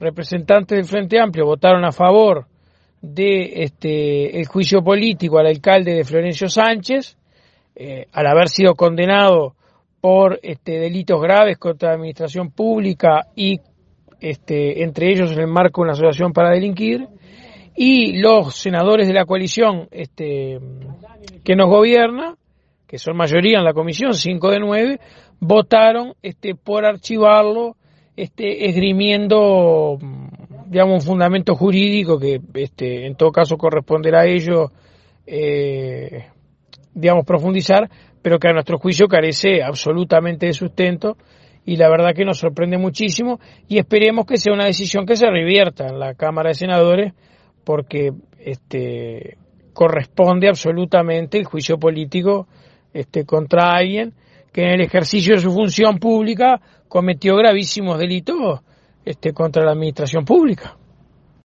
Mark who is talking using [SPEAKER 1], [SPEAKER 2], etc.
[SPEAKER 1] representantes del Frente Amplio votaron a favor de este el juicio político al alcalde de Florencio Sánchez, eh, al haber sido condenado por este, delitos graves contra la administración pública y este, entre ellos en el marco de una asociación para delinquir, y los senadores de la coalición este, que nos gobierna, que son mayoría en la comisión, 5 de 9, votaron este, por archivarlo, este, esgrimiendo digamos, un fundamento jurídico que este, en todo caso corresponderá a ellos, eh, digamos, profundizar, pero que a nuestro juicio carece absolutamente de sustento y la verdad que nos sorprende muchísimo y esperemos que sea una decisión que se revierta en la Cámara de Senadores porque este, corresponde absolutamente el juicio político este, contra alguien que en el ejercicio de su función pública cometió gravísimos delitos este, contra la administración pública.